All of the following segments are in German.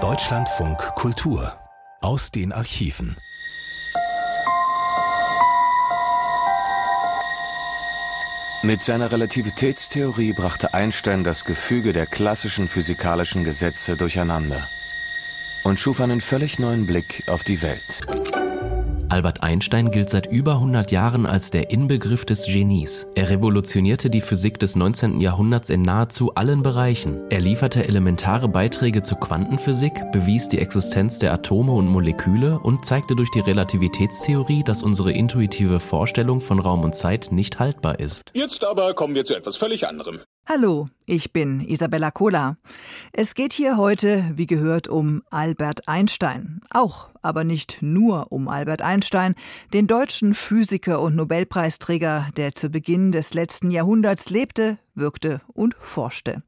Deutschlandfunk Kultur aus den Archiven. Mit seiner Relativitätstheorie brachte Einstein das Gefüge der klassischen physikalischen Gesetze durcheinander und schuf einen völlig neuen Blick auf die Welt. Albert Einstein gilt seit über 100 Jahren als der Inbegriff des Genies. Er revolutionierte die Physik des 19. Jahrhunderts in nahezu allen Bereichen. Er lieferte elementare Beiträge zur Quantenphysik, bewies die Existenz der Atome und Moleküle und zeigte durch die Relativitätstheorie, dass unsere intuitive Vorstellung von Raum und Zeit nicht haltbar ist. Jetzt aber kommen wir zu etwas völlig anderem. Hallo, ich bin Isabella Kohler. Es geht hier heute, wie gehört, um Albert Einstein. Auch, aber nicht nur um Albert Einstein, den deutschen Physiker und Nobelpreisträger, der zu Beginn des letzten Jahrhunderts lebte, wirkte und forschte.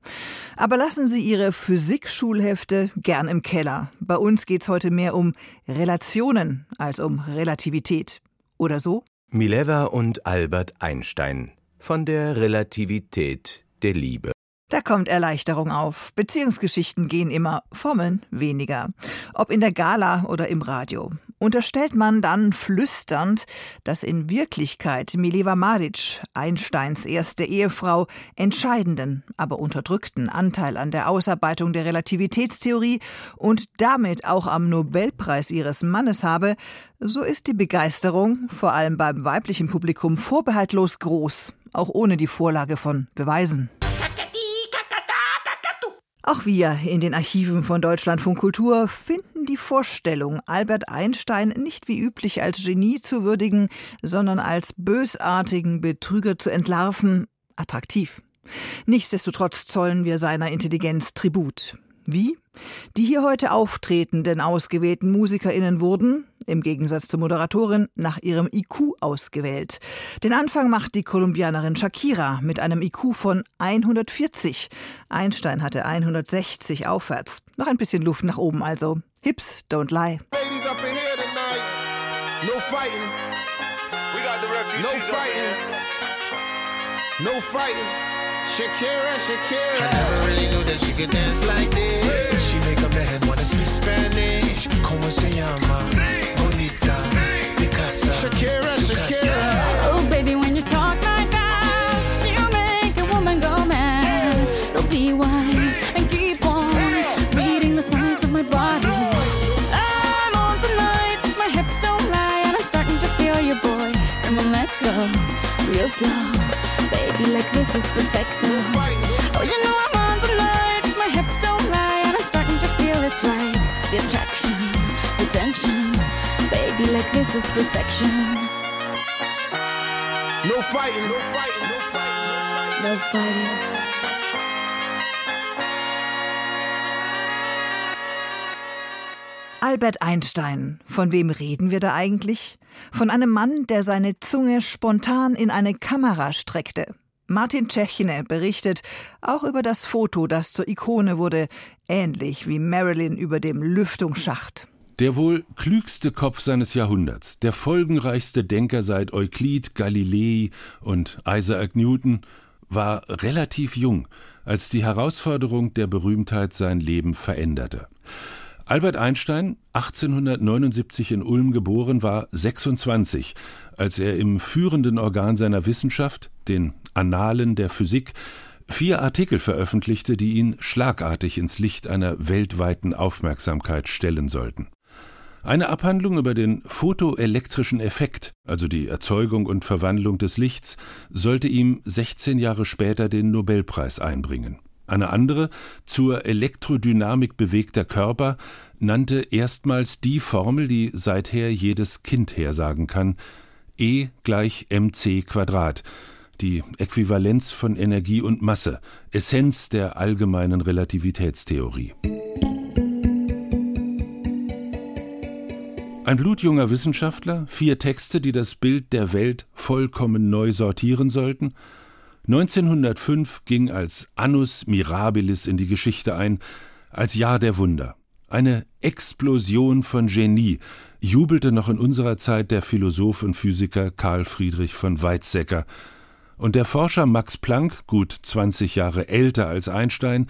Aber lassen Sie Ihre Physikschulhefte gern im Keller. Bei uns geht's heute mehr um Relationen als um Relativität. Oder so? Mileva und Albert Einstein von der Relativität der Liebe. Da kommt Erleichterung auf. Beziehungsgeschichten gehen immer, Formeln weniger. Ob in der Gala oder im Radio. Unterstellt man dann flüsternd, dass in Wirklichkeit Mileva Maric, Einsteins erste Ehefrau, entscheidenden, aber unterdrückten Anteil an der Ausarbeitung der Relativitätstheorie und damit auch am Nobelpreis ihres Mannes habe, so ist die Begeisterung, vor allem beim weiblichen Publikum, vorbehaltlos groß, auch ohne die Vorlage von Beweisen. Auch wir in den Archiven von Deutschlandfunk Kultur finden die Vorstellung, Albert Einstein nicht wie üblich als Genie zu würdigen, sondern als bösartigen Betrüger zu entlarven, attraktiv. Nichtsdestotrotz zollen wir seiner Intelligenz Tribut. Wie? Die hier heute auftretenden ausgewählten MusikerInnen wurden, im Gegensatz zur Moderatorin, nach ihrem IQ ausgewählt. Den Anfang macht die Kolumbianerin Shakira mit einem IQ von 140. Einstein hatte 160 aufwärts. Noch ein bisschen Luft nach oben also. Hips don't lie. Ladies up in here tonight. No fighting. We got the refugees no fighting. No fighting. Shakira, Shakira. I never really knew that she could dance like this. She make a man wanna speak Spanish. Como se llama? Bonita. Picasa. Shakira, Shakira. Oh, baby, when you talk like that, you make a woman go mad. So be wise and keep on reading the signs of my body. I'm on tonight, my hips don't lie, and I'm starting to feel you, boy. Come on, let's go real slow. This is perfecto. Oh, you know I'm on tonight, my hips don't lie, and I'm starting to feel it's right. The attraction, the tension. Baby, like this is perfection. No fighting, no fighting, no fighting. No fighting. Albert Einstein. Von wem reden wir da eigentlich? Von einem Mann, der seine Zunge spontan in eine Kamera streckte. Martin Tschechine berichtet auch über das Foto, das zur Ikone wurde, ähnlich wie Marilyn über dem Lüftungsschacht. Der wohl klügste Kopf seines Jahrhunderts, der folgenreichste Denker seit Euklid, Galilei und Isaac Newton, war relativ jung, als die Herausforderung der Berühmtheit sein Leben veränderte. Albert Einstein, 1879 in Ulm geboren, war 26, als er im führenden Organ seiner Wissenschaft, den Annalen der Physik, vier Artikel veröffentlichte, die ihn schlagartig ins Licht einer weltweiten Aufmerksamkeit stellen sollten. Eine Abhandlung über den photoelektrischen Effekt, also die Erzeugung und Verwandlung des Lichts, sollte ihm 16 Jahre später den Nobelpreis einbringen. Eine andere, zur Elektrodynamik bewegter Körper, nannte erstmals die Formel, die seither jedes Kind hersagen kann, E gleich mc Quadrat, die Äquivalenz von Energie und Masse, Essenz der allgemeinen Relativitätstheorie. Ein blutjunger Wissenschaftler, vier Texte, die das Bild der Welt vollkommen neu sortieren sollten. 1905 ging als Annus Mirabilis in die Geschichte ein, als Jahr der Wunder. Eine Explosion von Genie, jubelte noch in unserer Zeit der Philosoph und Physiker Karl Friedrich von Weizsäcker. Und der Forscher Max Planck, gut 20 Jahre älter als Einstein,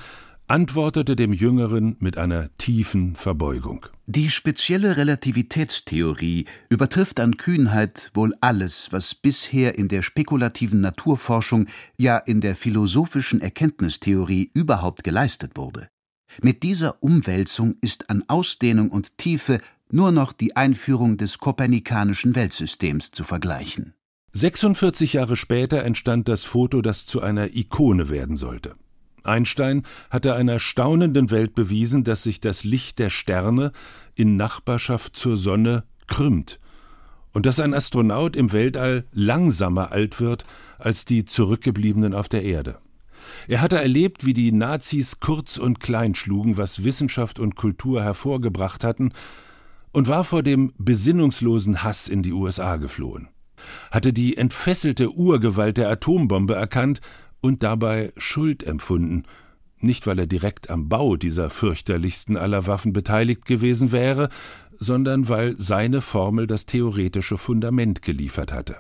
antwortete dem Jüngeren mit einer tiefen Verbeugung. Die spezielle Relativitätstheorie übertrifft an Kühnheit wohl alles, was bisher in der spekulativen Naturforschung, ja in der philosophischen Erkenntnistheorie überhaupt geleistet wurde. Mit dieser Umwälzung ist an Ausdehnung und Tiefe nur noch die Einführung des kopernikanischen Weltsystems zu vergleichen. 46 Jahre später entstand das Foto, das zu einer Ikone werden sollte. Einstein hatte einer staunenden Welt bewiesen, dass sich das Licht der Sterne in Nachbarschaft zur Sonne krümmt und dass ein Astronaut im Weltall langsamer alt wird als die Zurückgebliebenen auf der Erde. Er hatte erlebt, wie die Nazis kurz und klein schlugen, was Wissenschaft und Kultur hervorgebracht hatten, und war vor dem besinnungslosen Hass in die USA geflohen, hatte die entfesselte Urgewalt der Atombombe erkannt und dabei Schuld empfunden, nicht weil er direkt am Bau dieser fürchterlichsten aller Waffen beteiligt gewesen wäre, sondern weil seine Formel das theoretische Fundament geliefert hatte.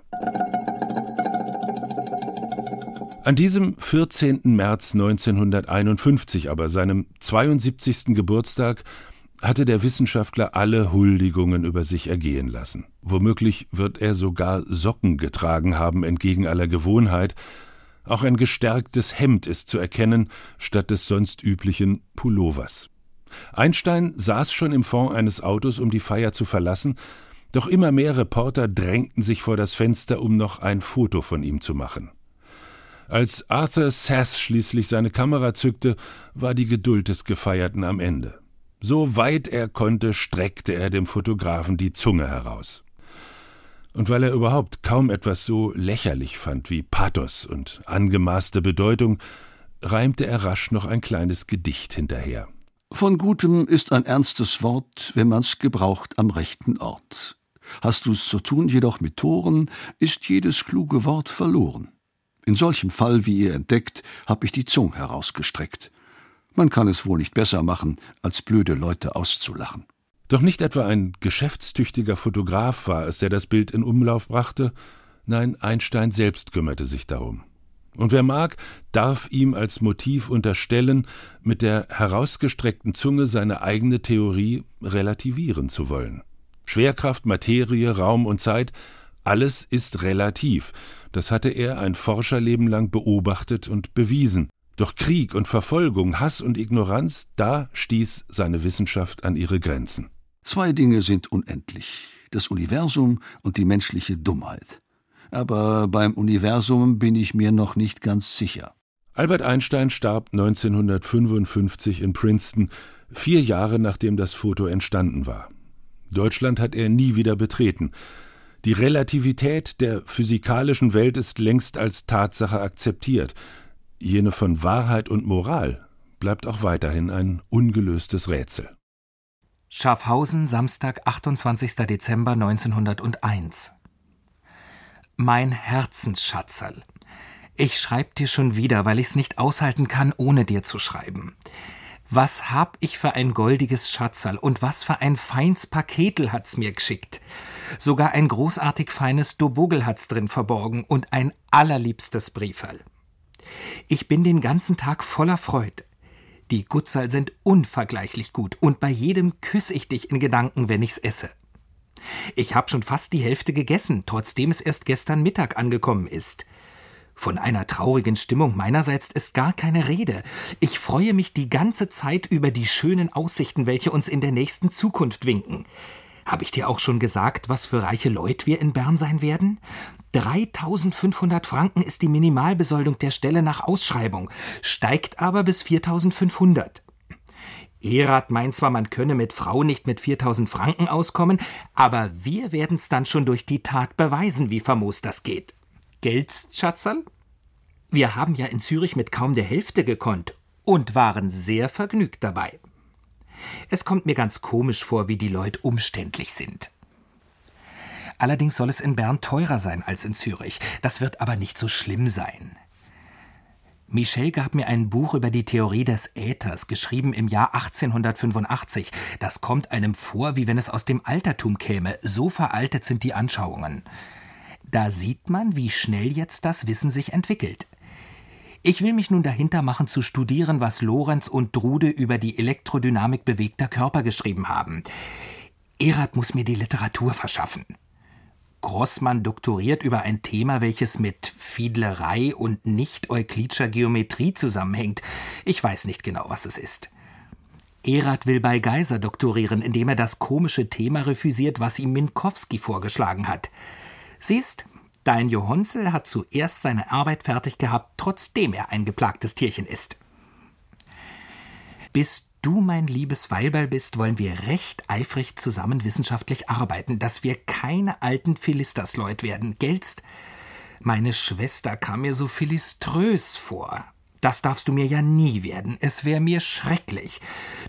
An diesem 14. März 1951, aber seinem 72. Geburtstag, hatte der Wissenschaftler alle Huldigungen über sich ergehen lassen. Womöglich wird er sogar Socken getragen haben entgegen aller Gewohnheit, auch ein gestärktes Hemd ist zu erkennen, statt des sonst üblichen Pullovers. Einstein saß schon im Fond eines Autos, um die Feier zu verlassen, doch immer mehr Reporter drängten sich vor das Fenster, um noch ein Foto von ihm zu machen. Als Arthur Sass schließlich seine Kamera zückte, war die Geduld des Gefeierten am Ende. So weit er konnte, streckte er dem Fotografen die Zunge heraus und weil er überhaupt kaum etwas so lächerlich fand wie Pathos und angemaßte Bedeutung, reimte er rasch noch ein kleines Gedicht hinterher. Von Gutem ist ein ernstes Wort, wenn man's gebraucht am rechten Ort. Hast du's zu tun jedoch mit Toren, ist jedes kluge Wort verloren. In solchem Fall, wie ihr entdeckt, hab ich die Zung herausgestreckt. Man kann es wohl nicht besser machen, als blöde Leute auszulachen. Doch nicht etwa ein geschäftstüchtiger Fotograf war es, der das Bild in Umlauf brachte, nein, Einstein selbst kümmerte sich darum. Und wer mag, darf ihm als Motiv unterstellen, mit der herausgestreckten Zunge seine eigene Theorie relativieren zu wollen. Schwerkraft, Materie, Raum und Zeit, alles ist relativ. Das hatte er ein Forscherleben lang beobachtet und bewiesen. Doch Krieg und Verfolgung, Hass und Ignoranz, da stieß seine Wissenschaft an ihre Grenzen. Zwei Dinge sind unendlich, das Universum und die menschliche Dummheit. Aber beim Universum bin ich mir noch nicht ganz sicher. Albert Einstein starb 1955 in Princeton, vier Jahre nachdem das Foto entstanden war. Deutschland hat er nie wieder betreten. Die Relativität der physikalischen Welt ist längst als Tatsache akzeptiert. Jene von Wahrheit und Moral bleibt auch weiterhin ein ungelöstes Rätsel. Schaffhausen, Samstag, 28. Dezember 1901. Mein Herzensschatzerl. Ich schreib dir schon wieder, weil ich's nicht aushalten kann, ohne dir zu schreiben. Was hab ich für ein goldiges Schatzerl und was für ein feins Paketel hat's mir geschickt. Sogar ein großartig feines Dobogel hat's drin verborgen und ein allerliebstes Brieferl. Ich bin den ganzen Tag voller Freud. Die Gutzal sind unvergleichlich gut und bei jedem küsse ich dich in Gedanken, wenn ich's esse. Ich hab schon fast die Hälfte gegessen, trotzdem es erst gestern Mittag angekommen ist. Von einer traurigen Stimmung meinerseits ist gar keine Rede. Ich freue mich die ganze Zeit über die schönen Aussichten, welche uns in der nächsten Zukunft winken. Habe ich dir auch schon gesagt, was für reiche Leute wir in Bern sein werden? 3500 Franken ist die Minimalbesoldung der Stelle nach Ausschreibung, steigt aber bis 4500. Erat meint zwar, man könne mit Frau nicht mit 4000 Franken auskommen, aber wir werden's dann schon durch die Tat beweisen, wie famos das geht. Geld's, Schatzerl? Wir haben ja in Zürich mit kaum der Hälfte gekonnt und waren sehr vergnügt dabei. Es kommt mir ganz komisch vor, wie die Leute umständlich sind. Allerdings soll es in Bern teurer sein als in Zürich. Das wird aber nicht so schlimm sein. Michel gab mir ein Buch über die Theorie des Äthers, geschrieben im Jahr 1885. Das kommt einem vor, wie wenn es aus dem Altertum käme. So veraltet sind die Anschauungen. Da sieht man, wie schnell jetzt das Wissen sich entwickelt. Ich will mich nun dahinter machen zu studieren, was Lorenz und Drude über die Elektrodynamik bewegter Körper geschrieben haben. Erath muss mir die Literatur verschaffen. Grossmann doktoriert über ein Thema, welches mit Fiedlerei und nicht-euklidscher Geometrie zusammenhängt. Ich weiß nicht genau, was es ist. Erath will bei Geiser doktorieren, indem er das komische Thema refüsiert, was ihm Minkowski vorgeschlagen hat. Siehst, dein Johonsel hat zuerst seine Arbeit fertig gehabt, trotzdem er ein geplagtes Tierchen ist. Bist du mein liebes Weilberl bist, wollen wir recht eifrig zusammen wissenschaftlich arbeiten, dass wir keine alten Philistersleut werden, gellst? Meine Schwester kam mir so philiströs vor. Das darfst du mir ja nie werden, es wär mir schrecklich.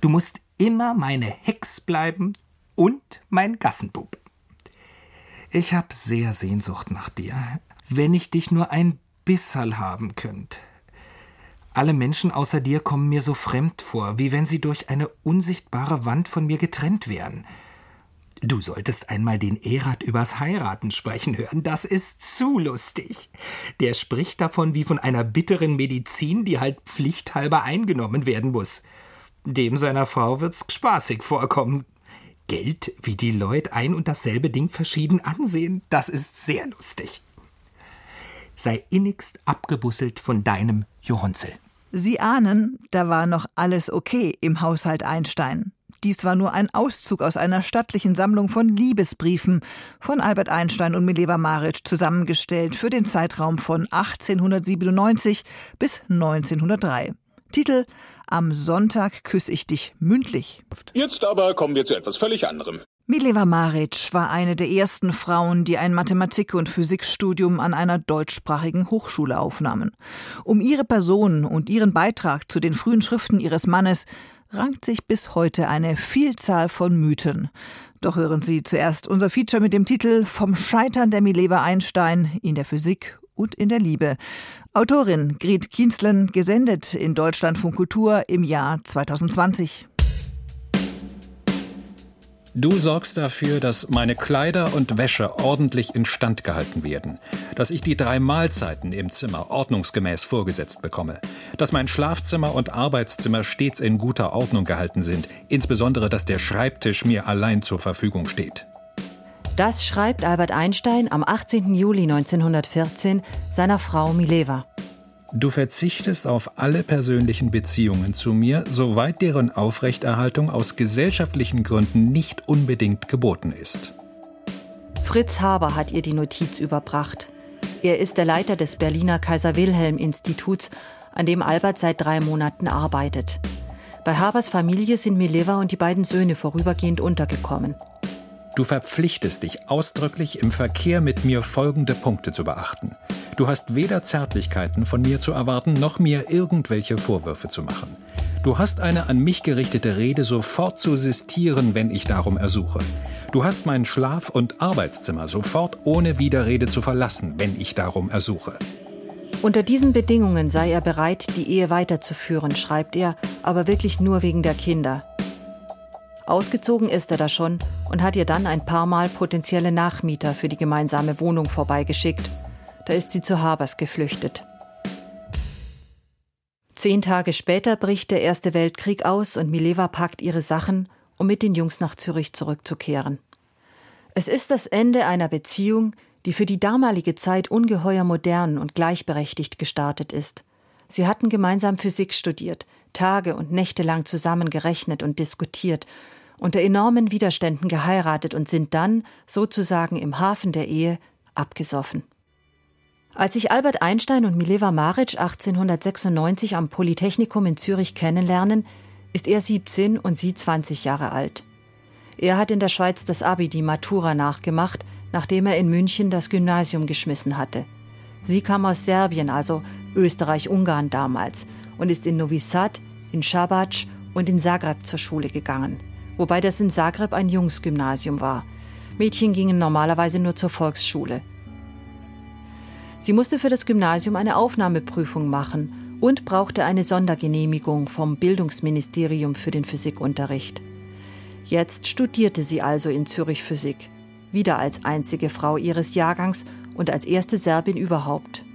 Du musst immer meine Hex bleiben und mein Gassenbub. Ich hab sehr Sehnsucht nach dir, wenn ich dich nur ein bisserl haben könnt. Alle Menschen außer dir kommen mir so fremd vor, wie wenn sie durch eine unsichtbare Wand von mir getrennt wären. Du solltest einmal den Erath übers Heiraten sprechen hören. Das ist zu lustig. Der spricht davon wie von einer bitteren Medizin, die halt pflichthalber eingenommen werden muss. Dem seiner Frau wird's spaßig vorkommen. Geld, wie die Leute ein und dasselbe Ding verschieden ansehen, das ist sehr lustig sei innigst abgebusselt von deinem Johonsel. Sie ahnen, da war noch alles okay im Haushalt Einstein. Dies war nur ein Auszug aus einer stattlichen Sammlung von Liebesbriefen von Albert Einstein und Mileva Maric zusammengestellt für den Zeitraum von 1897 bis 1903. Titel Am Sonntag küsse ich dich mündlich. Jetzt aber kommen wir zu etwas völlig anderem. Mileva Maric war eine der ersten Frauen, die ein Mathematik- und Physikstudium an einer deutschsprachigen Hochschule aufnahmen. Um ihre Person und ihren Beitrag zu den frühen Schriften ihres Mannes rankt sich bis heute eine Vielzahl von Mythen. Doch hören Sie zuerst unser Feature mit dem Titel Vom Scheitern der Mileva Einstein in der Physik und in der Liebe. Autorin Gret Kienzlen, gesendet in Deutschlandfunk Kultur im Jahr 2020. Du sorgst dafür, dass meine Kleider und Wäsche ordentlich instand gehalten werden, dass ich die drei Mahlzeiten im Zimmer ordnungsgemäß vorgesetzt bekomme, dass mein Schlafzimmer und Arbeitszimmer stets in guter Ordnung gehalten sind, insbesondere dass der Schreibtisch mir allein zur Verfügung steht. Das schreibt Albert Einstein am 18. Juli 1914 seiner Frau Mileva. Du verzichtest auf alle persönlichen Beziehungen zu mir, soweit deren Aufrechterhaltung aus gesellschaftlichen Gründen nicht unbedingt geboten ist. Fritz Haber hat ihr die Notiz überbracht. Er ist der Leiter des Berliner Kaiser Wilhelm Instituts, an dem Albert seit drei Monaten arbeitet. Bei Habers Familie sind Mileva und die beiden Söhne vorübergehend untergekommen. Du verpflichtest dich ausdrücklich im Verkehr mit mir folgende Punkte zu beachten. Du hast weder Zärtlichkeiten von mir zu erwarten, noch mir irgendwelche Vorwürfe zu machen. Du hast eine an mich gerichtete Rede sofort zu sistieren, wenn ich darum ersuche. Du hast mein Schlaf- und Arbeitszimmer sofort ohne Widerrede zu verlassen, wenn ich darum ersuche. Unter diesen Bedingungen sei er bereit, die Ehe weiterzuführen, schreibt er, aber wirklich nur wegen der Kinder. Ausgezogen ist er da schon und hat ihr dann ein paar Mal potenzielle Nachmieter für die gemeinsame Wohnung vorbeigeschickt. Da ist sie zu Habers geflüchtet. Zehn Tage später bricht der Erste Weltkrieg aus und Mileva packt ihre Sachen, um mit den Jungs nach Zürich zurückzukehren. Es ist das Ende einer Beziehung, die für die damalige Zeit ungeheuer modern und gleichberechtigt gestartet ist. Sie hatten gemeinsam Physik studiert, Tage und Nächte lang zusammen gerechnet und diskutiert, unter enormen Widerständen geheiratet und sind dann, sozusagen im Hafen der Ehe, abgesoffen. Als sich Albert Einstein und Mileva Maric 1896 am Polytechnikum in Zürich kennenlernen, ist er 17 und sie 20 Jahre alt. Er hat in der Schweiz das Abi, die Matura, nachgemacht, nachdem er in München das Gymnasium geschmissen hatte. Sie kam aus Serbien, also Österreich-Ungarn damals, und ist in Novi Sad, in Schabac und in Zagreb zur Schule gegangen. Wobei das in Zagreb ein Jungsgymnasium war. Mädchen gingen normalerweise nur zur Volksschule. Sie musste für das Gymnasium eine Aufnahmeprüfung machen und brauchte eine Sondergenehmigung vom Bildungsministerium für den Physikunterricht. Jetzt studierte sie also in Zürich Physik, wieder als einzige Frau ihres Jahrgangs und als erste Serbin überhaupt.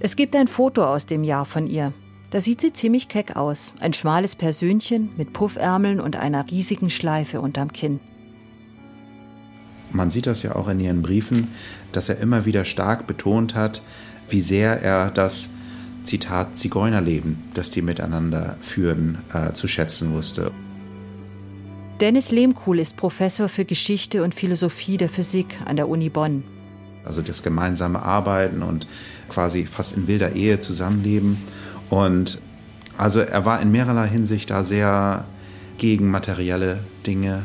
Es gibt ein Foto aus dem Jahr von ihr. Da sieht sie ziemlich keck aus. Ein schmales Persönchen mit Puffärmeln und einer riesigen Schleife unterm Kinn. Man sieht das ja auch in ihren Briefen, dass er immer wieder stark betont hat, wie sehr er das Zitat Zigeunerleben, das die miteinander führen, äh, zu schätzen wusste. Dennis Lehmkuhl ist Professor für Geschichte und Philosophie der Physik an der Uni Bonn. Also das gemeinsame Arbeiten und quasi fast in wilder Ehe zusammenleben. Und also er war in mehrerlei Hinsicht da sehr gegen materielle Dinge.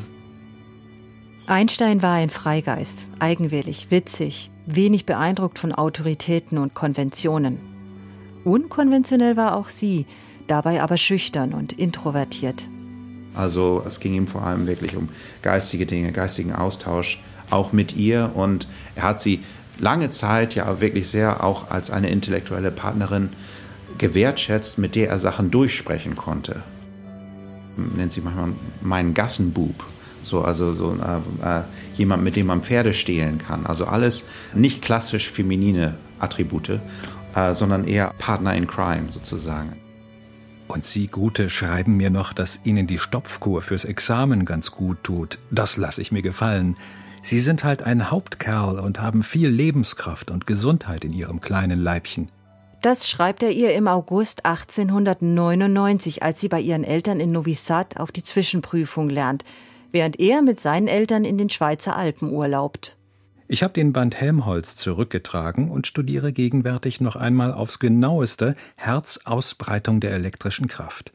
Einstein war ein Freigeist, eigenwillig, witzig, wenig beeindruckt von Autoritäten und Konventionen. Unkonventionell war auch sie, dabei aber schüchtern und introvertiert. Also es ging ihm vor allem wirklich um geistige Dinge, geistigen Austausch, auch mit ihr. Und er hat sie lange Zeit ja wirklich sehr auch als eine intellektuelle Partnerin gewertschätzt, mit der er Sachen durchsprechen konnte. Nennt sie manchmal meinen Gassenbub. So, also so äh, äh, jemand, mit dem man Pferde stehlen kann. Also alles nicht klassisch feminine Attribute, äh, sondern eher Partner in Crime sozusagen. Und Sie, Gute, schreiben mir noch, dass Ihnen die Stopfkur fürs Examen ganz gut tut. Das lasse ich mir gefallen. Sie sind halt ein Hauptkerl und haben viel Lebenskraft und Gesundheit in Ihrem kleinen Leibchen. Das schreibt er ihr im August 1899, als sie bei ihren Eltern in Novi Sad auf die Zwischenprüfung lernt, während er mit seinen Eltern in den Schweizer Alpen urlaubt. Ich habe den Band Helmholtz zurückgetragen und studiere gegenwärtig noch einmal aufs genaueste Herzausbreitung der elektrischen Kraft.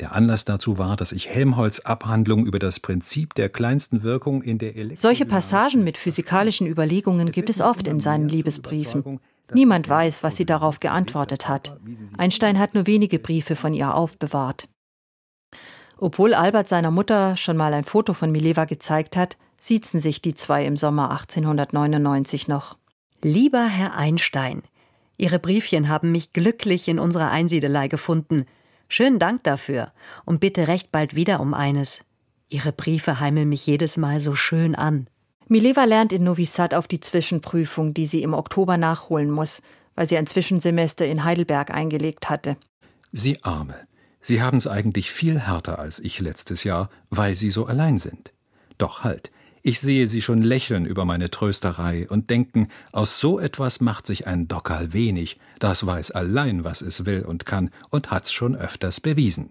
Der Anlass dazu war, dass ich Helmholtz Abhandlung über das Prinzip der kleinsten Wirkung in der Elektro Solche Passagen mit physikalischen Überlegungen gibt es oft in seinen Liebesbriefen. Niemand weiß, was sie darauf geantwortet hat. Einstein hat nur wenige Briefe von ihr aufbewahrt. Obwohl Albert seiner Mutter schon mal ein Foto von Mileva gezeigt hat, siezen sich die zwei im Sommer 1899 noch. Lieber Herr Einstein, Ihre Briefchen haben mich glücklich in unserer Einsiedelei gefunden. Schönen Dank dafür und bitte recht bald wieder um eines. Ihre Briefe heimeln mich jedes Mal so schön an. Mileva lernt in Novi Sad auf die Zwischenprüfung, die sie im Oktober nachholen muss, weil sie ein Zwischensemester in Heidelberg eingelegt hatte. Sie Arme. Sie haben es eigentlich viel härter als ich letztes Jahr, weil Sie so allein sind. Doch halt, ich sehe Sie schon lächeln über meine Trösterei und denken, aus so etwas macht sich ein Dockerl wenig, das weiß allein, was es will und kann und hat's schon öfters bewiesen.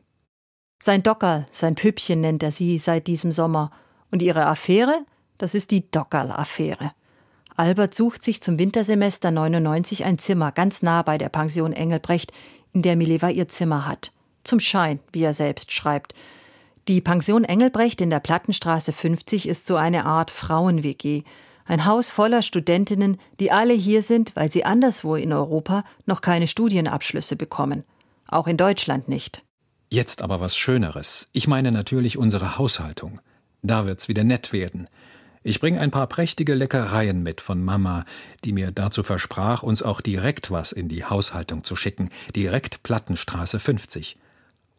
Sein Dockerl, sein Püppchen nennt er sie seit diesem Sommer. Und ihre Affäre? Das ist die Dockerl-Affäre. Albert sucht sich zum Wintersemester 99 ein Zimmer ganz nah bei der Pension Engelbrecht, in der Mileva ihr Zimmer hat. Zum Schein, wie er selbst schreibt. Die Pension Engelbrecht in der Plattenstraße 50 ist so eine Art Frauen-WG. Ein Haus voller Studentinnen, die alle hier sind, weil sie anderswo in Europa noch keine Studienabschlüsse bekommen. Auch in Deutschland nicht. Jetzt aber was Schöneres. Ich meine natürlich unsere Haushaltung. Da wird's wieder nett werden. Ich bringe ein paar prächtige Leckereien mit von Mama, die mir dazu versprach, uns auch direkt was in die Haushaltung zu schicken, direkt Plattenstraße 50.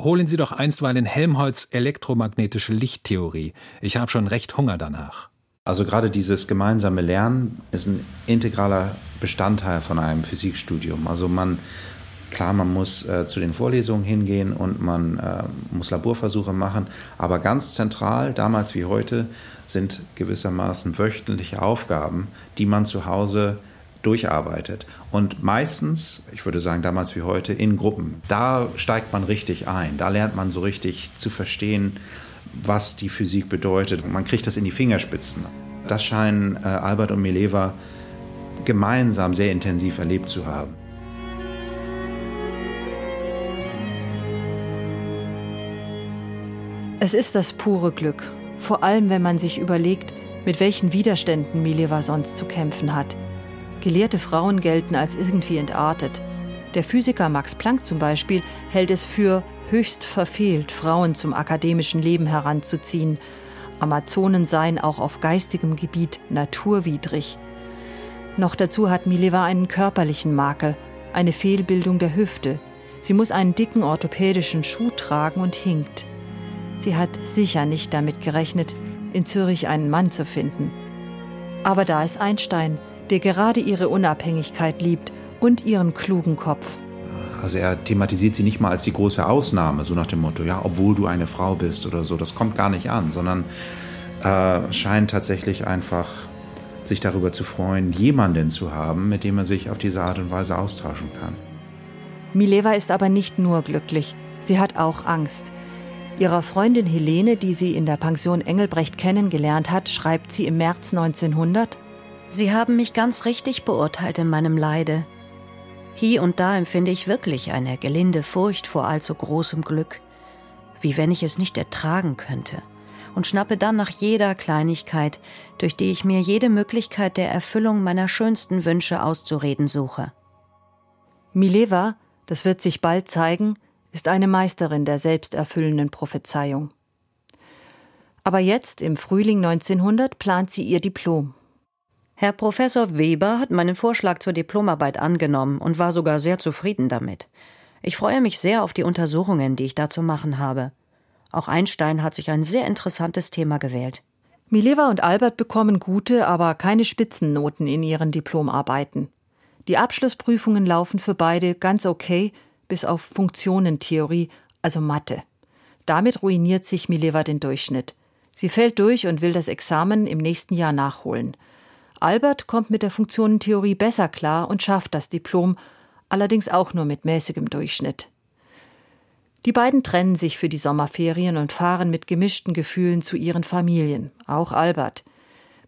Holen Sie doch einstweilen Helmholtz elektromagnetische Lichttheorie. Ich habe schon recht Hunger danach. Also gerade dieses gemeinsame Lernen ist ein integraler Bestandteil von einem Physikstudium. Also man Klar, man muss äh, zu den Vorlesungen hingehen und man äh, muss Laborversuche machen, aber ganz zentral, damals wie heute, sind gewissermaßen wöchentliche Aufgaben, die man zu Hause durcharbeitet. Und meistens, ich würde sagen damals wie heute, in Gruppen. Da steigt man richtig ein, da lernt man so richtig zu verstehen, was die Physik bedeutet. Man kriegt das in die Fingerspitzen. Das scheinen äh, Albert und Mileva gemeinsam sehr intensiv erlebt zu haben. Es ist das pure Glück, vor allem wenn man sich überlegt, mit welchen Widerständen Mileva sonst zu kämpfen hat. Gelehrte Frauen gelten als irgendwie entartet. Der Physiker Max Planck zum Beispiel hält es für höchst verfehlt, Frauen zum akademischen Leben heranzuziehen. Amazonen seien auch auf geistigem Gebiet naturwidrig. Noch dazu hat Mileva einen körperlichen Makel, eine Fehlbildung der Hüfte. Sie muss einen dicken orthopädischen Schuh tragen und hinkt. Sie hat sicher nicht damit gerechnet, in Zürich einen Mann zu finden. Aber da ist Einstein, der gerade ihre Unabhängigkeit liebt und ihren klugen Kopf. Also er thematisiert sie nicht mal als die große Ausnahme, so nach dem Motto, ja, obwohl du eine Frau bist oder so. Das kommt gar nicht an, sondern äh, scheint tatsächlich einfach sich darüber zu freuen, jemanden zu haben, mit dem er sich auf diese Art und Weise austauschen kann. Mileva ist aber nicht nur glücklich, sie hat auch Angst. Ihrer Freundin Helene, die sie in der Pension Engelbrecht kennengelernt hat, schreibt sie im März 1900: Sie haben mich ganz richtig beurteilt in meinem Leide. Hier und da empfinde ich wirklich eine gelinde Furcht vor allzu großem Glück, wie wenn ich es nicht ertragen könnte, und schnappe dann nach jeder Kleinigkeit, durch die ich mir jede Möglichkeit der Erfüllung meiner schönsten Wünsche auszureden suche. Mileva, das wird sich bald zeigen, ist eine Meisterin der selbsterfüllenden Prophezeiung. Aber jetzt, im Frühling 1900, plant sie ihr Diplom. Herr Professor Weber hat meinen Vorschlag zur Diplomarbeit angenommen und war sogar sehr zufrieden damit. Ich freue mich sehr auf die Untersuchungen, die ich da zu machen habe. Auch Einstein hat sich ein sehr interessantes Thema gewählt. Mileva und Albert bekommen gute, aber keine Spitzennoten in ihren Diplomarbeiten. Die Abschlussprüfungen laufen für beide ganz okay, bis auf Funktionentheorie, also Mathe. Damit ruiniert sich Mileva den Durchschnitt. Sie fällt durch und will das Examen im nächsten Jahr nachholen. Albert kommt mit der Funktionentheorie besser klar und schafft das Diplom, allerdings auch nur mit mäßigem Durchschnitt. Die beiden trennen sich für die Sommerferien und fahren mit gemischten Gefühlen zu ihren Familien, auch Albert.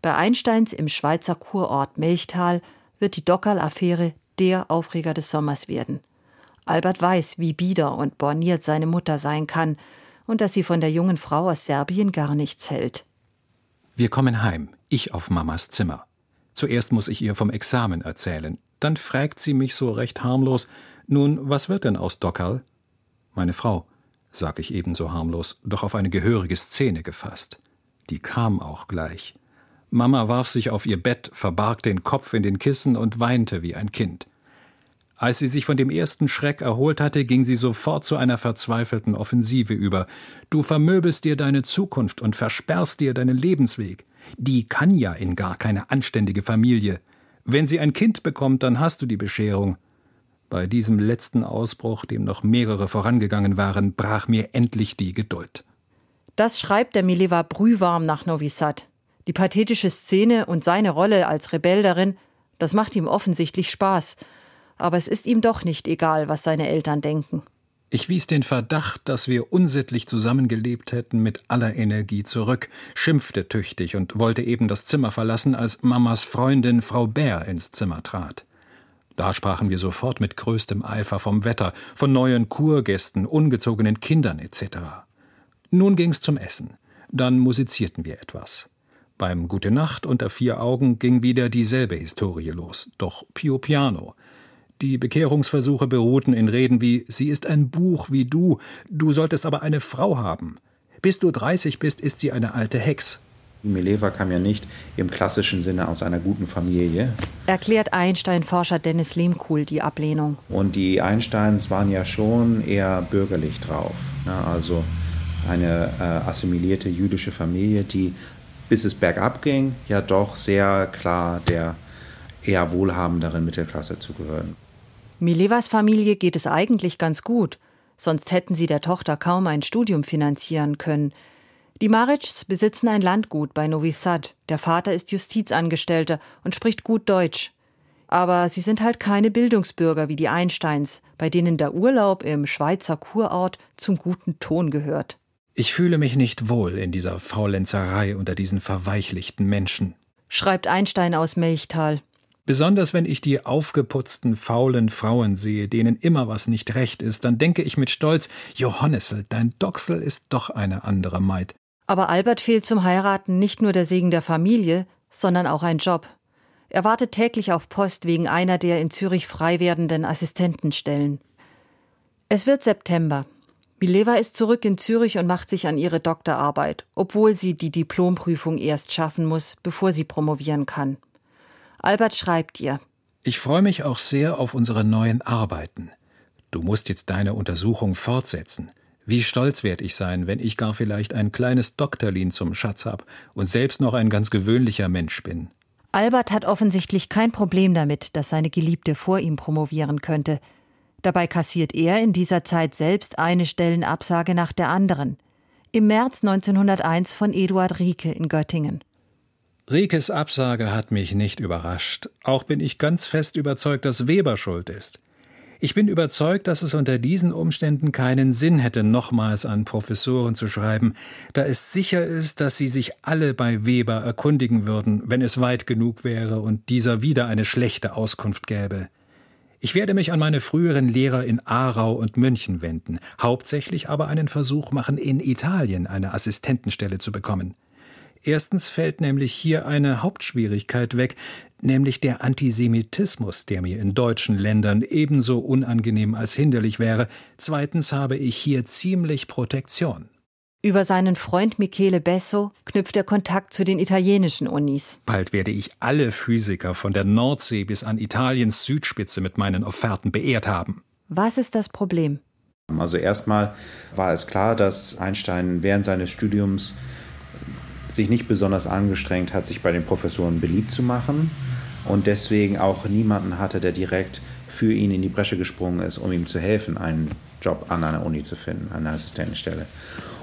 Bei Einsteins im Schweizer Kurort Melchtal wird die Dockerl-Affäre der Aufreger des Sommers werden. Albert weiß, wie bieder und borniert seine Mutter sein kann und dass sie von der jungen Frau aus Serbien gar nichts hält. Wir kommen heim, ich auf Mamas Zimmer. Zuerst muss ich ihr vom Examen erzählen. Dann fragt sie mich so recht harmlos: Nun, was wird denn aus Dockerl? Meine Frau, sag ich ebenso harmlos, doch auf eine gehörige Szene gefasst. Die kam auch gleich. Mama warf sich auf ihr Bett, verbarg den Kopf in den Kissen und weinte wie ein Kind. Als sie sich von dem ersten Schreck erholt hatte, ging sie sofort zu einer verzweifelten Offensive über. Du vermöbelst dir deine Zukunft und versperrst dir deinen Lebensweg. Die kann ja in gar keine anständige Familie. Wenn sie ein Kind bekommt, dann hast du die Bescherung. Bei diesem letzten Ausbruch, dem noch mehrere vorangegangen waren, brach mir endlich die Geduld. Das schreibt der Mileva brühwarm nach Novi Sad. Die pathetische Szene und seine Rolle als Rebell darin, das macht ihm offensichtlich Spaß. Aber es ist ihm doch nicht egal, was seine Eltern denken. Ich wies den Verdacht, dass wir unsittlich zusammengelebt hätten, mit aller Energie zurück, schimpfte tüchtig und wollte eben das Zimmer verlassen, als Mamas Freundin Frau Bär ins Zimmer trat. Da sprachen wir sofort mit größtem Eifer vom Wetter, von neuen Kurgästen, ungezogenen Kindern etc. Nun ging's zum Essen. Dann musizierten wir etwas. Beim Gute Nacht unter vier Augen ging wieder dieselbe Historie los, doch pio piano – die Bekehrungsversuche beruhten in Reden wie Sie ist ein Buch wie du, du solltest aber eine Frau haben. Bis du 30 bist, ist sie eine alte Hex. Mileva kam ja nicht im klassischen Sinne aus einer guten Familie. Erklärt Einstein-Forscher Dennis Lehmkuhl die Ablehnung. Und die Einsteins waren ja schon eher bürgerlich drauf. Ne? Also eine äh, assimilierte jüdische Familie, die, bis es bergab ging, ja doch sehr klar der eher wohlhabenderen Mittelklasse zugehören. Milevas Familie geht es eigentlich ganz gut, sonst hätten sie der Tochter kaum ein Studium finanzieren können. Die Maritschs besitzen ein Landgut bei Novi Sad. Der Vater ist Justizangestellter und spricht gut Deutsch. Aber sie sind halt keine Bildungsbürger wie die Einsteins, bei denen der Urlaub im Schweizer Kurort zum guten Ton gehört. Ich fühle mich nicht wohl in dieser Faulenzerei unter diesen verweichlichten Menschen, schreibt Einstein aus Melchtal. Besonders wenn ich die aufgeputzten, faulen Frauen sehe, denen immer was nicht recht ist, dann denke ich mit Stolz, Johannessel, dein Doxel ist doch eine andere Maid. Aber Albert fehlt zum Heiraten nicht nur der Segen der Familie, sondern auch ein Job. Er wartet täglich auf Post wegen einer der in Zürich frei werdenden Assistentenstellen. Es wird September. Mileva ist zurück in Zürich und macht sich an ihre Doktorarbeit, obwohl sie die Diplomprüfung erst schaffen muss, bevor sie promovieren kann. Albert schreibt ihr. Ich freue mich auch sehr auf unsere neuen Arbeiten. Du musst jetzt deine Untersuchung fortsetzen. Wie stolz werd ich sein, wenn ich gar vielleicht ein kleines Doktorlin zum Schatz hab und selbst noch ein ganz gewöhnlicher Mensch bin. Albert hat offensichtlich kein Problem damit, dass seine Geliebte vor ihm promovieren könnte. Dabei kassiert er in dieser Zeit selbst eine Stellenabsage nach der anderen. Im März 1901 von Eduard Rieke in Göttingen. Riekes Absage hat mich nicht überrascht. Auch bin ich ganz fest überzeugt, dass Weber schuld ist. Ich bin überzeugt, dass es unter diesen Umständen keinen Sinn hätte, nochmals an Professoren zu schreiben, da es sicher ist, dass sie sich alle bei Weber erkundigen würden, wenn es weit genug wäre und dieser wieder eine schlechte Auskunft gäbe. Ich werde mich an meine früheren Lehrer in Aarau und München wenden, hauptsächlich aber einen Versuch machen, in Italien eine Assistentenstelle zu bekommen. Erstens fällt nämlich hier eine Hauptschwierigkeit weg, nämlich der Antisemitismus, der mir in deutschen Ländern ebenso unangenehm als hinderlich wäre. Zweitens habe ich hier ziemlich Protektion. Über seinen Freund Michele Besso knüpft er Kontakt zu den italienischen Unis. Bald werde ich alle Physiker von der Nordsee bis an Italiens Südspitze mit meinen Offerten beehrt haben. Was ist das Problem? Also erstmal war es klar, dass Einstein während seines Studiums sich nicht besonders angestrengt hat, sich bei den Professoren beliebt zu machen und deswegen auch niemanden hatte, der direkt für ihn in die Bresche gesprungen ist, um ihm zu helfen, einen Job an einer Uni zu finden, eine Assistentenstelle.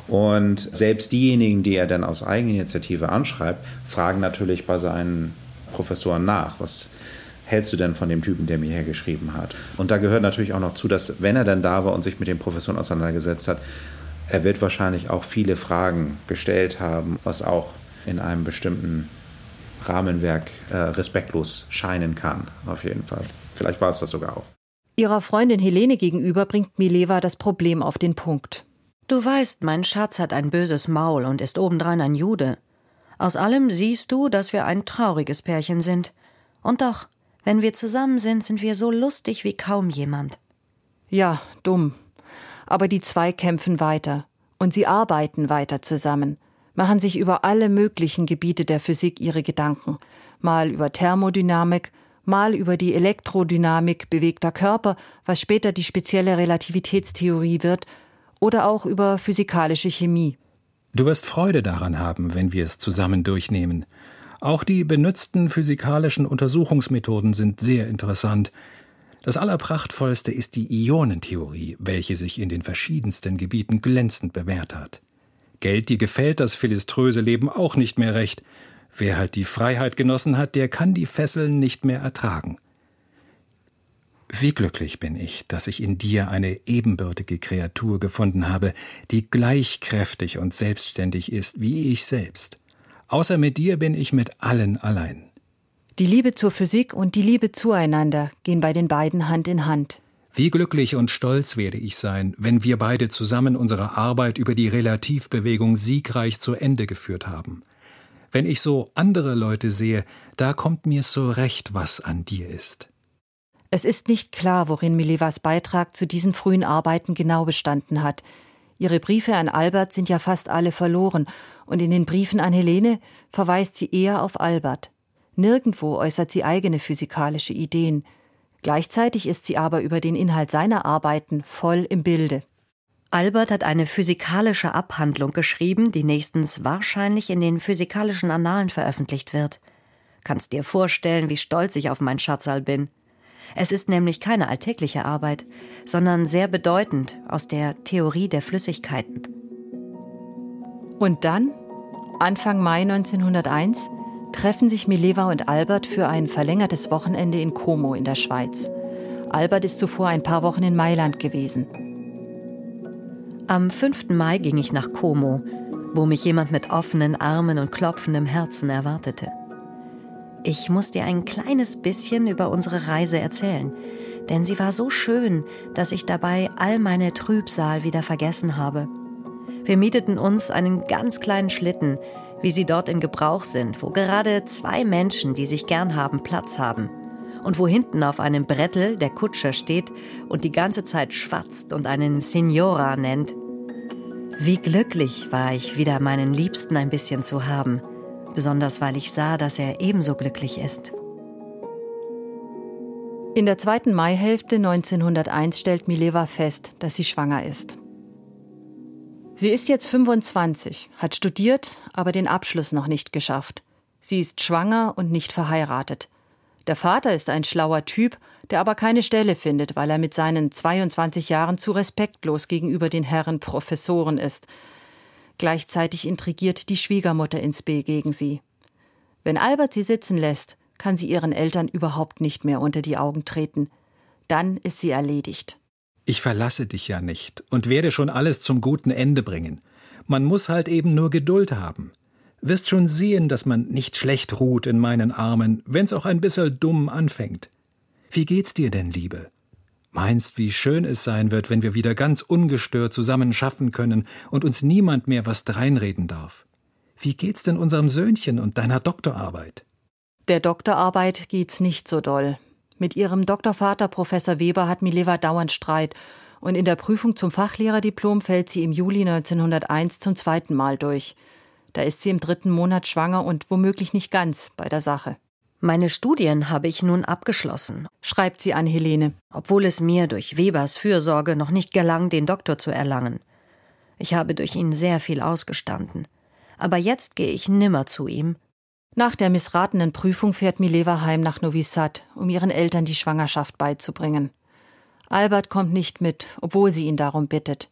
Und selbst diejenigen, die er dann aus Eigeninitiative anschreibt, fragen natürlich bei seinen Professoren nach, was hältst du denn von dem Typen, der mir hier geschrieben hat? Und da gehört natürlich auch noch zu, dass wenn er dann da war und sich mit den Professoren auseinandergesetzt hat, er wird wahrscheinlich auch viele Fragen gestellt haben, was auch in einem bestimmten Rahmenwerk äh, respektlos scheinen kann, auf jeden Fall. Vielleicht war es das sogar auch. Ihrer Freundin Helene gegenüber bringt Mileva das Problem auf den Punkt. Du weißt, mein Schatz hat ein böses Maul und ist obendrein ein Jude. Aus allem siehst du, dass wir ein trauriges Pärchen sind. Und doch, wenn wir zusammen sind, sind wir so lustig wie kaum jemand. Ja, dumm. Aber die zwei kämpfen weiter. Und sie arbeiten weiter zusammen machen sich über alle möglichen Gebiete der Physik ihre Gedanken, mal über Thermodynamik, mal über die Elektrodynamik bewegter Körper, was später die spezielle Relativitätstheorie wird, oder auch über physikalische Chemie. Du wirst Freude daran haben, wenn wir es zusammen durchnehmen. Auch die benutzten physikalischen Untersuchungsmethoden sind sehr interessant. Das Allerprachtvollste ist die Ionentheorie, welche sich in den verschiedensten Gebieten glänzend bewährt hat. Geld, die gefällt das philiströse Leben auch nicht mehr recht. Wer halt die Freiheit genossen hat, der kann die Fesseln nicht mehr ertragen. Wie glücklich bin ich, dass ich in dir eine ebenbürtige Kreatur gefunden habe, die gleich kräftig und selbstständig ist wie ich selbst. Außer mit dir bin ich mit allen allein. Die Liebe zur Physik und die Liebe zueinander gehen bei den beiden Hand in Hand. Wie glücklich und stolz werde ich sein, wenn wir beide zusammen unsere Arbeit über die Relativbewegung siegreich zu Ende geführt haben. Wenn ich so andere Leute sehe, da kommt mir so recht, was an dir ist. Es ist nicht klar, worin Milevas Beitrag zu diesen frühen Arbeiten genau bestanden hat. Ihre Briefe an Albert sind ja fast alle verloren, und in den Briefen an Helene verweist sie eher auf Albert. Nirgendwo äußert sie eigene physikalische Ideen. Gleichzeitig ist sie aber über den Inhalt seiner Arbeiten voll im Bilde. Albert hat eine physikalische Abhandlung geschrieben, die nächstens wahrscheinlich in den physikalischen Annalen veröffentlicht wird. Kannst dir vorstellen, wie stolz ich auf mein Schatzal bin. Es ist nämlich keine alltägliche Arbeit, sondern sehr bedeutend aus der Theorie der Flüssigkeiten. Und dann, Anfang Mai 1901, treffen sich Mileva und Albert für ein verlängertes Wochenende in Como in der Schweiz. Albert ist zuvor ein paar Wochen in Mailand gewesen. Am 5. Mai ging ich nach Como, wo mich jemand mit offenen Armen und klopfendem Herzen erwartete. Ich muss dir ein kleines bisschen über unsere Reise erzählen, denn sie war so schön, dass ich dabei all meine Trübsal wieder vergessen habe. Wir mieteten uns einen ganz kleinen Schlitten, wie sie dort in Gebrauch sind, wo gerade zwei Menschen, die sich gern haben, Platz haben. Und wo hinten auf einem Brettel der Kutscher steht und die ganze Zeit schwatzt und einen Signora nennt. Wie glücklich war ich, wieder meinen Liebsten ein bisschen zu haben, besonders weil ich sah, dass er ebenso glücklich ist. In der zweiten Maihälfte 1901 stellt Mileva fest, dass sie schwanger ist. Sie ist jetzt 25, hat studiert, aber den Abschluss noch nicht geschafft. Sie ist schwanger und nicht verheiratet. Der Vater ist ein schlauer Typ, der aber keine Stelle findet, weil er mit seinen 22 Jahren zu respektlos gegenüber den Herren Professoren ist. Gleichzeitig intrigiert die Schwiegermutter ins B gegen sie. Wenn Albert sie sitzen lässt, kann sie ihren Eltern überhaupt nicht mehr unter die Augen treten. Dann ist sie erledigt. Ich verlasse dich ja nicht und werde schon alles zum guten Ende bringen. Man muss halt eben nur Geduld haben. Wirst schon sehen, dass man nicht schlecht ruht in meinen Armen, wenn's auch ein bisschen dumm anfängt. Wie geht's dir denn, Liebe? Meinst, wie schön es sein wird, wenn wir wieder ganz ungestört zusammen schaffen können und uns niemand mehr was dreinreden darf? Wie geht's denn unserem Söhnchen und deiner Doktorarbeit? Der Doktorarbeit geht's nicht so doll. Mit ihrem Doktorvater Professor Weber hat Mileva dauernd Streit und in der Prüfung zum Fachlehrerdiplom fällt sie im Juli 1901 zum zweiten Mal durch. Da ist sie im dritten Monat schwanger und womöglich nicht ganz bei der Sache. Meine Studien habe ich nun abgeschlossen, schreibt sie an Helene, obwohl es mir durch Webers Fürsorge noch nicht gelang, den Doktor zu erlangen. Ich habe durch ihn sehr viel ausgestanden. Aber jetzt gehe ich nimmer zu ihm. Nach der missratenen Prüfung fährt Mileva heim nach Novi Sad, um ihren Eltern die Schwangerschaft beizubringen. Albert kommt nicht mit, obwohl sie ihn darum bittet.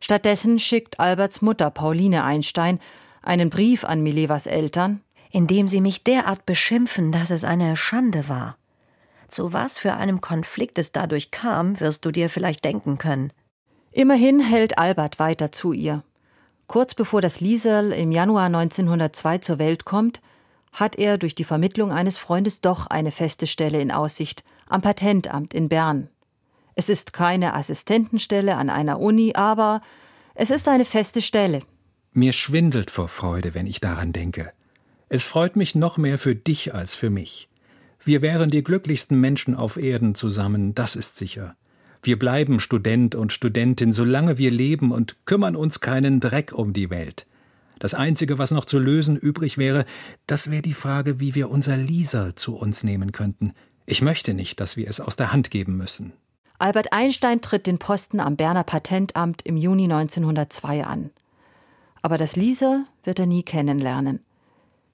Stattdessen schickt Alberts Mutter Pauline Einstein einen Brief an Milevas Eltern, in dem sie mich derart beschimpfen, dass es eine Schande war. Zu was für einem Konflikt es dadurch kam, wirst du dir vielleicht denken können. Immerhin hält Albert weiter zu ihr. Kurz bevor das Liesel im Januar 1902 zur Welt kommt, hat er durch die Vermittlung eines Freundes doch eine feste Stelle in Aussicht am Patentamt in Bern. Es ist keine Assistentenstelle an einer Uni, aber es ist eine feste Stelle. Mir schwindelt vor Freude, wenn ich daran denke. Es freut mich noch mehr für dich als für mich. Wir wären die glücklichsten Menschen auf Erden zusammen, das ist sicher. Wir bleiben Student und Studentin, solange wir leben und kümmern uns keinen Dreck um die Welt. Das Einzige, was noch zu lösen übrig wäre, das wäre die Frage, wie wir unser Lisa zu uns nehmen könnten. Ich möchte nicht, dass wir es aus der Hand geben müssen. Albert Einstein tritt den Posten am Berner Patentamt im Juni 1902 an aber das Lisa wird er nie kennenlernen.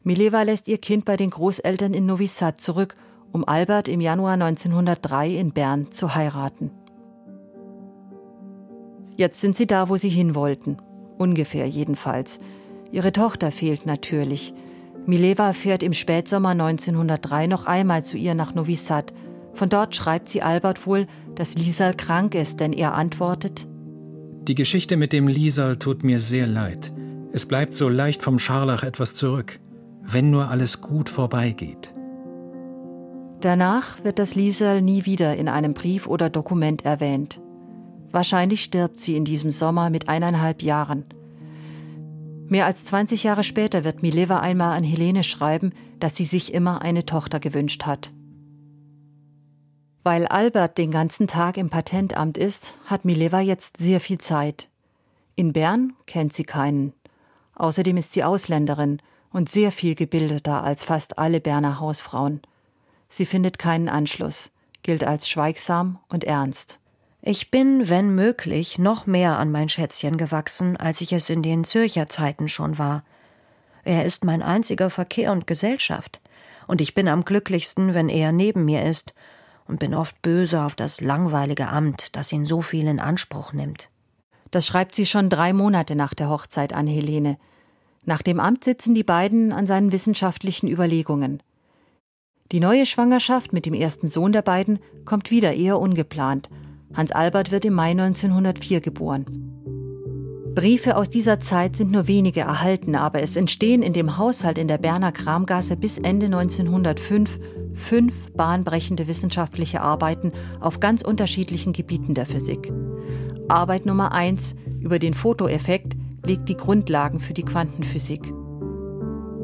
Mileva lässt ihr Kind bei den Großeltern in Novi Sad zurück, um Albert im Januar 1903 in Bern zu heiraten. Jetzt sind sie da, wo sie hin wollten. Ungefähr jedenfalls. Ihre Tochter fehlt natürlich. Mileva fährt im Spätsommer 1903 noch einmal zu ihr nach Novi Sad. Von dort schreibt sie Albert wohl, dass Lisal krank ist, denn er antwortet: Die Geschichte mit dem Lisal tut mir sehr leid. Es bleibt so leicht vom Scharlach etwas zurück, wenn nur alles gut vorbeigeht. Danach wird das Liesel nie wieder in einem Brief oder Dokument erwähnt. Wahrscheinlich stirbt sie in diesem Sommer mit eineinhalb Jahren. Mehr als 20 Jahre später wird Mileva einmal an Helene schreiben, dass sie sich immer eine Tochter gewünscht hat. Weil Albert den ganzen Tag im Patentamt ist, hat Mileva jetzt sehr viel Zeit. In Bern kennt sie keinen. Außerdem ist sie Ausländerin und sehr viel gebildeter als fast alle Berner Hausfrauen. Sie findet keinen Anschluss, gilt als schweigsam und ernst. Ich bin, wenn möglich, noch mehr an mein Schätzchen gewachsen, als ich es in den Zürcher Zeiten schon war. Er ist mein einziger Verkehr und Gesellschaft, und ich bin am glücklichsten, wenn er neben mir ist, und bin oft böse auf das langweilige Amt, das ihn so viel in Anspruch nimmt. Das schreibt sie schon drei Monate nach der Hochzeit an Helene. Nach dem Amt sitzen die beiden an seinen wissenschaftlichen Überlegungen. Die neue Schwangerschaft mit dem ersten Sohn der beiden kommt wieder eher ungeplant. Hans Albert wird im Mai 1904 geboren. Briefe aus dieser Zeit sind nur wenige erhalten, aber es entstehen in dem Haushalt in der Berner Kramgasse bis Ende 1905 fünf bahnbrechende wissenschaftliche Arbeiten auf ganz unterschiedlichen Gebieten der Physik. Arbeit Nummer eins über den Fotoeffekt legt die Grundlagen für die Quantenphysik.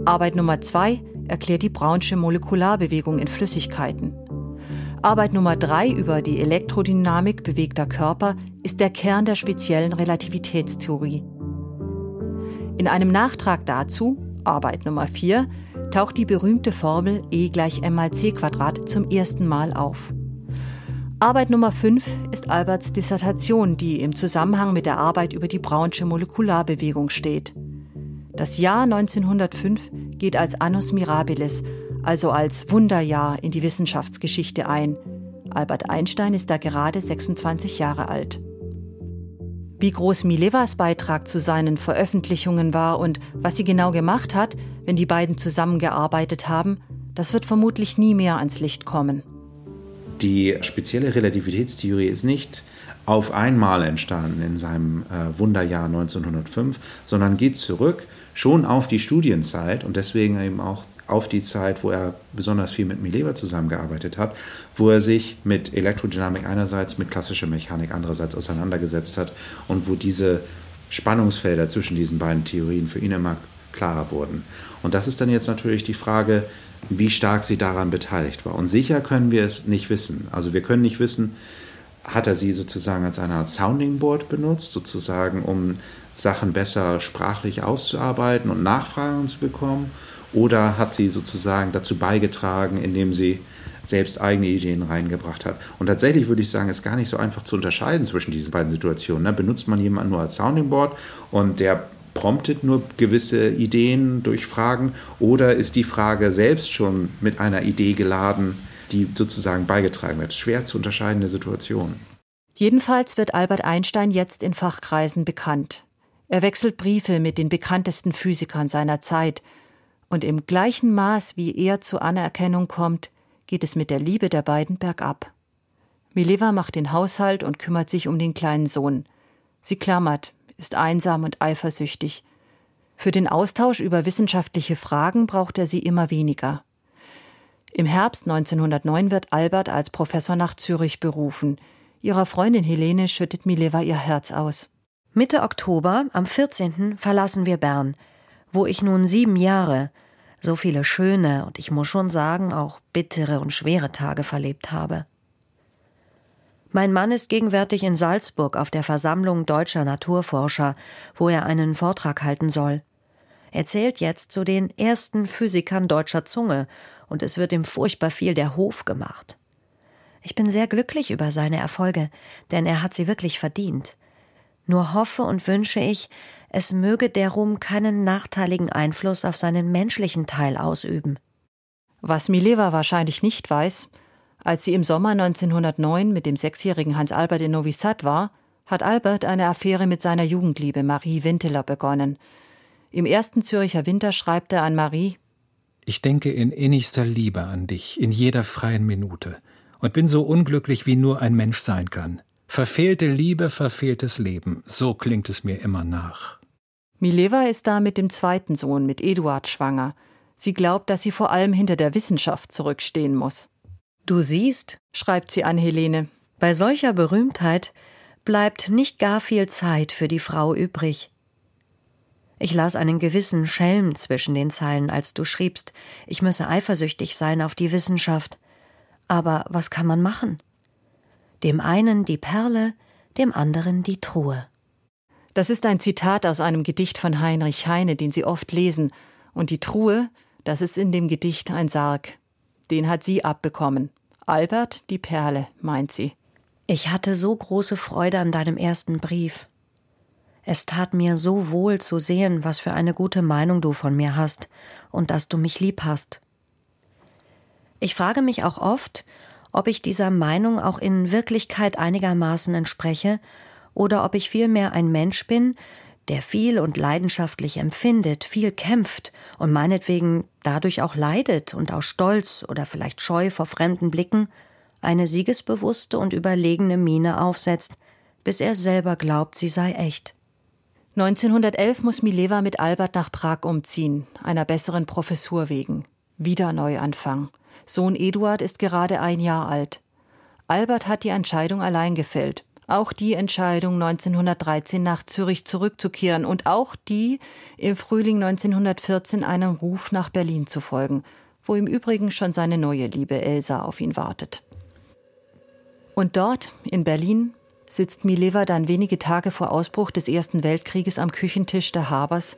Arbeit Nummer zwei erklärt die Brownsche Molekularbewegung in Flüssigkeiten. Arbeit Nummer drei über die Elektrodynamik bewegter Körper ist der Kern der speziellen Relativitätstheorie. In einem Nachtrag dazu, Arbeit Nummer vier, taucht die berühmte Formel E gleich m mal c Quadrat zum ersten Mal auf. Arbeit Nummer 5 ist Alberts Dissertation, die im Zusammenhang mit der Arbeit über die Brownsche Molekularbewegung steht. Das Jahr 1905 geht als Annus Mirabilis, also als Wunderjahr in die Wissenschaftsgeschichte ein. Albert Einstein ist da gerade 26 Jahre alt. Wie groß Milevas Beitrag zu seinen Veröffentlichungen war und was sie genau gemacht hat, wenn die beiden zusammengearbeitet haben, das wird vermutlich nie mehr ans Licht kommen. Die spezielle Relativitätstheorie ist nicht auf einmal entstanden in seinem äh, Wunderjahr 1905, sondern geht zurück schon auf die Studienzeit und deswegen eben auch auf die Zeit, wo er besonders viel mit Mileva zusammengearbeitet hat, wo er sich mit Elektrodynamik einerseits, mit klassischer Mechanik andererseits auseinandergesetzt hat und wo diese Spannungsfelder zwischen diesen beiden Theorien für ihn immer klarer wurden. Und das ist dann jetzt natürlich die Frage, wie stark sie daran beteiligt war. Und sicher können wir es nicht wissen. Also wir können nicht wissen, hat er sie sozusagen als eine Art Sounding Board benutzt, sozusagen um Sachen besser sprachlich auszuarbeiten und Nachfragen zu bekommen? Oder hat sie sozusagen dazu beigetragen, indem sie selbst eigene Ideen reingebracht hat? Und tatsächlich würde ich sagen, ist gar nicht so einfach zu unterscheiden zwischen diesen beiden Situationen. Ne? Benutzt man jemanden nur als Sounding Board und der promptet nur gewisse Ideen durch Fragen oder ist die Frage selbst schon mit einer Idee geladen, die sozusagen beigetragen wird? Schwer zu unterscheidende Situation. Jedenfalls wird Albert Einstein jetzt in Fachkreisen bekannt. Er wechselt Briefe mit den bekanntesten Physikern seiner Zeit, und im gleichen Maß, wie er zur Anerkennung kommt, geht es mit der Liebe der beiden bergab. Mileva macht den Haushalt und kümmert sich um den kleinen Sohn. Sie klammert, ist einsam und eifersüchtig. Für den Austausch über wissenschaftliche Fragen braucht er sie immer weniger. Im Herbst 1909 wird Albert als Professor nach Zürich berufen. Ihrer Freundin Helene schüttet Mileva ihr Herz aus. Mitte Oktober, am 14. verlassen wir Bern, wo ich nun sieben Jahre, so viele schöne und ich muss schon sagen auch bittere und schwere Tage verlebt habe. Mein Mann ist gegenwärtig in Salzburg auf der Versammlung deutscher Naturforscher, wo er einen Vortrag halten soll. Er zählt jetzt zu den ersten Physikern deutscher Zunge, und es wird ihm furchtbar viel der Hof gemacht. Ich bin sehr glücklich über seine Erfolge, denn er hat sie wirklich verdient. Nur hoffe und wünsche ich, es möge der Ruhm keinen nachteiligen Einfluss auf seinen menschlichen Teil ausüben. Was Mileva wahrscheinlich nicht weiß, als sie im Sommer 1909 mit dem sechsjährigen Hans Albert in Novi Sad war, hat Albert eine Affäre mit seiner Jugendliebe Marie Winteler begonnen. Im ersten Züricher Winter schreibt er an Marie Ich denke in innigster Liebe an dich in jeder freien Minute und bin so unglücklich, wie nur ein Mensch sein kann. Verfehlte Liebe, verfehltes Leben, so klingt es mir immer nach. Mileva ist da mit dem zweiten Sohn, mit Eduard, schwanger. Sie glaubt, dass sie vor allem hinter der Wissenschaft zurückstehen muss. Du siehst, schreibt sie an Helene, bei solcher Berühmtheit bleibt nicht gar viel Zeit für die Frau übrig. Ich las einen gewissen Schelm zwischen den Zeilen, als du schriebst, ich müsse eifersüchtig sein auf die Wissenschaft. Aber was kann man machen? Dem einen die Perle, dem anderen die Truhe. Das ist ein Zitat aus einem Gedicht von Heinrich Heine, den Sie oft lesen, und die Truhe, das ist in dem Gedicht ein Sarg. Den hat sie abbekommen. Albert die Perle, meint sie. Ich hatte so große Freude an deinem ersten Brief. Es tat mir so wohl zu sehen, was für eine gute Meinung du von mir hast und dass du mich lieb hast. Ich frage mich auch oft, ob ich dieser Meinung auch in Wirklichkeit einigermaßen entspreche oder ob ich vielmehr ein Mensch bin, der viel und leidenschaftlich empfindet, viel kämpft und meinetwegen dadurch auch leidet und aus Stolz oder vielleicht Scheu vor fremden Blicken eine siegesbewusste und überlegene Miene aufsetzt, bis er selber glaubt, sie sei echt. 1911 muss Mileva mit Albert nach Prag umziehen, einer besseren Professur wegen. Wieder Neuanfang. Sohn Eduard ist gerade ein Jahr alt. Albert hat die Entscheidung allein gefällt. Auch die Entscheidung, 1913 nach Zürich zurückzukehren und auch die, im Frühling 1914 einem Ruf nach Berlin zu folgen, wo im Übrigen schon seine neue Liebe Elsa auf ihn wartet. Und dort, in Berlin, sitzt Mileva dann wenige Tage vor Ausbruch des Ersten Weltkrieges am Küchentisch der Habers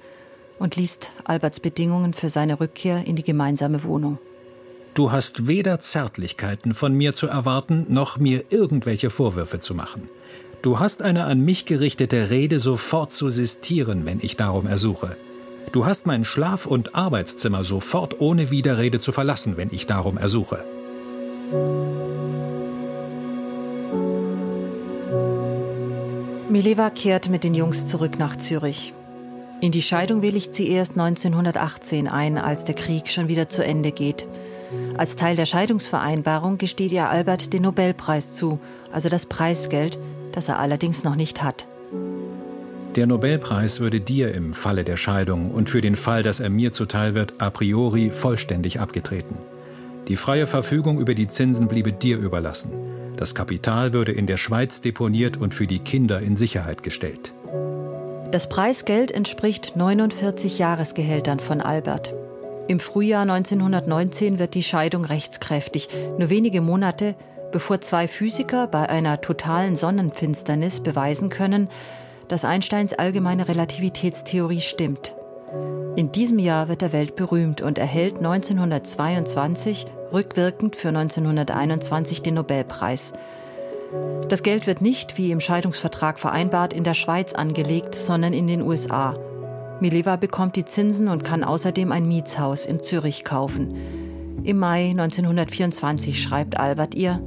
und liest Alberts Bedingungen für seine Rückkehr in die gemeinsame Wohnung. Du hast weder Zärtlichkeiten von mir zu erwarten, noch mir irgendwelche Vorwürfe zu machen. Du hast eine an mich gerichtete Rede sofort zu sistieren, wenn ich darum ersuche. Du hast mein Schlaf- und Arbeitszimmer sofort ohne Widerrede zu verlassen, wenn ich darum ersuche. Mileva kehrt mit den Jungs zurück nach Zürich. In die Scheidung willigt sie erst 1918 ein, als der Krieg schon wieder zu Ende geht. Als Teil der Scheidungsvereinbarung gesteht ihr Albert den Nobelpreis zu, also das Preisgeld, das er allerdings noch nicht hat. Der Nobelpreis würde dir im Falle der Scheidung und für den Fall, dass er mir zuteil wird, a priori vollständig abgetreten. Die freie Verfügung über die Zinsen bliebe dir überlassen. Das Kapital würde in der Schweiz deponiert und für die Kinder in Sicherheit gestellt. Das Preisgeld entspricht 49 Jahresgehältern von Albert. Im Frühjahr 1919 wird die Scheidung rechtskräftig, nur wenige Monate bevor zwei Physiker bei einer totalen Sonnenfinsternis beweisen können, dass Einsteins allgemeine Relativitätstheorie stimmt. In diesem Jahr wird er weltberühmt und erhält 1922 rückwirkend für 1921 den Nobelpreis. Das Geld wird nicht, wie im Scheidungsvertrag vereinbart, in der Schweiz angelegt, sondern in den USA. Mileva bekommt die Zinsen und kann außerdem ein Mietshaus in Zürich kaufen. Im Mai 1924 schreibt Albert ihr,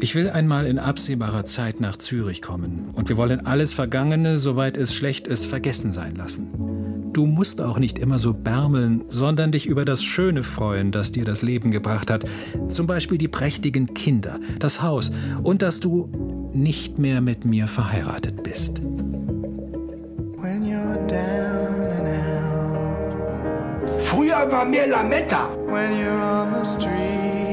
ich will einmal in absehbarer Zeit nach Zürich kommen und wir wollen alles Vergangene, soweit es schlecht ist, vergessen sein lassen. Du musst auch nicht immer so bärmeln, sondern dich über das Schöne freuen, das dir das Leben gebracht hat. Zum Beispiel die prächtigen Kinder, das Haus und dass du nicht mehr mit mir verheiratet bist. Früher war mir Lametta. When you're on the street.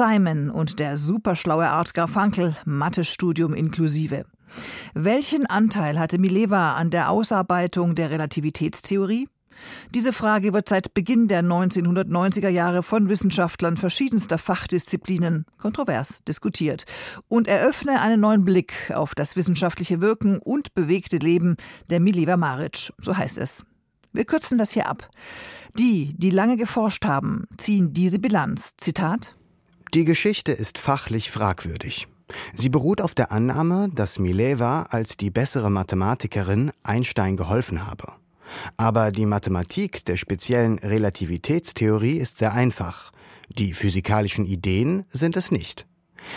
Simon und der superschlaue Art Garfunkel, Mathestudium inklusive. Welchen Anteil hatte Mileva an der Ausarbeitung der Relativitätstheorie? Diese Frage wird seit Beginn der 1990er Jahre von Wissenschaftlern verschiedenster Fachdisziplinen kontrovers diskutiert und eröffne einen neuen Blick auf das wissenschaftliche Wirken und bewegte Leben der Mileva Maric, so heißt es. Wir kürzen das hier ab. Die, die lange geforscht haben, ziehen diese Bilanz. Zitat Die Geschichte ist fachlich fragwürdig. Sie beruht auf der Annahme, dass Mileva als die bessere Mathematikerin Einstein geholfen habe. Aber die Mathematik der speziellen Relativitätstheorie ist sehr einfach. Die physikalischen Ideen sind es nicht.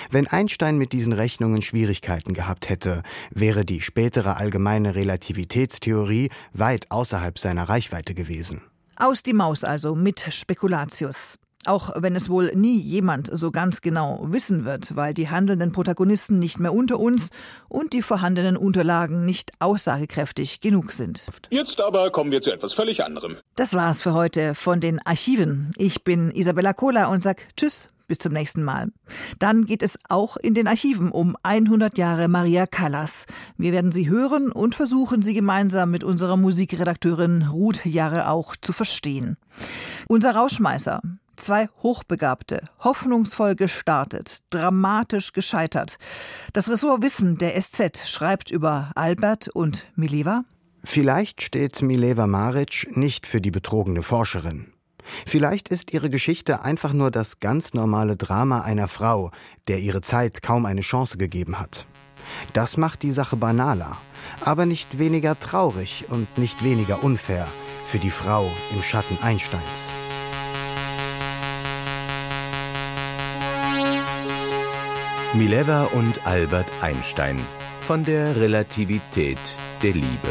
Wenn Einstein mit diesen Rechnungen Schwierigkeiten gehabt hätte, wäre die spätere allgemeine Relativitätstheorie weit außerhalb seiner Reichweite gewesen. Aus die Maus also mit Spekulatius. Auch wenn es wohl nie jemand so ganz genau wissen wird, weil die handelnden Protagonisten nicht mehr unter uns und die vorhandenen Unterlagen nicht aussagekräftig genug sind. Jetzt aber kommen wir zu etwas völlig anderem. Das war's für heute von den Archiven. Ich bin Isabella Kohler und sag Tschüss. Bis zum nächsten Mal. Dann geht es auch in den Archiven um 100 Jahre Maria Callas. Wir werden sie hören und versuchen, sie gemeinsam mit unserer Musikredakteurin Ruth Jahre auch zu verstehen. Unser Rauschmeißer. Zwei Hochbegabte, hoffnungsvoll gestartet, dramatisch gescheitert. Das Ressort Wissen der SZ schreibt über Albert und Mileva. Vielleicht steht Mileva Maric nicht für die betrogene Forscherin. Vielleicht ist ihre Geschichte einfach nur das ganz normale Drama einer Frau, der ihre Zeit kaum eine Chance gegeben hat. Das macht die Sache banaler, aber nicht weniger traurig und nicht weniger unfair für die Frau im Schatten Einsteins. Mileva und Albert Einstein von der Relativität der Liebe.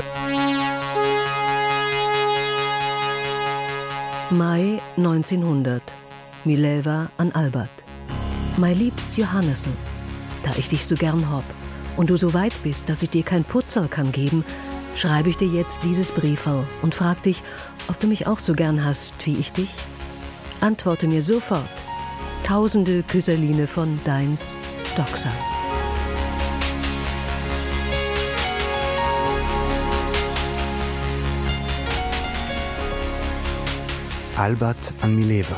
Mai 1900. Mileva an Albert. Mein liebs Johannessen, da ich dich so gern hab und du so weit bist, dass ich dir kein Putzel kann geben, schreibe ich dir jetzt dieses Brieferl und frag dich, ob du mich auch so gern hast wie ich dich. Antworte mir sofort. Tausende Küsserline von deins Doxa. Albert an Mileva.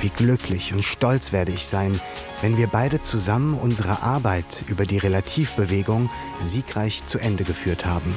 Wie glücklich und stolz werde ich sein, wenn wir beide zusammen unsere Arbeit über die Relativbewegung siegreich zu Ende geführt haben.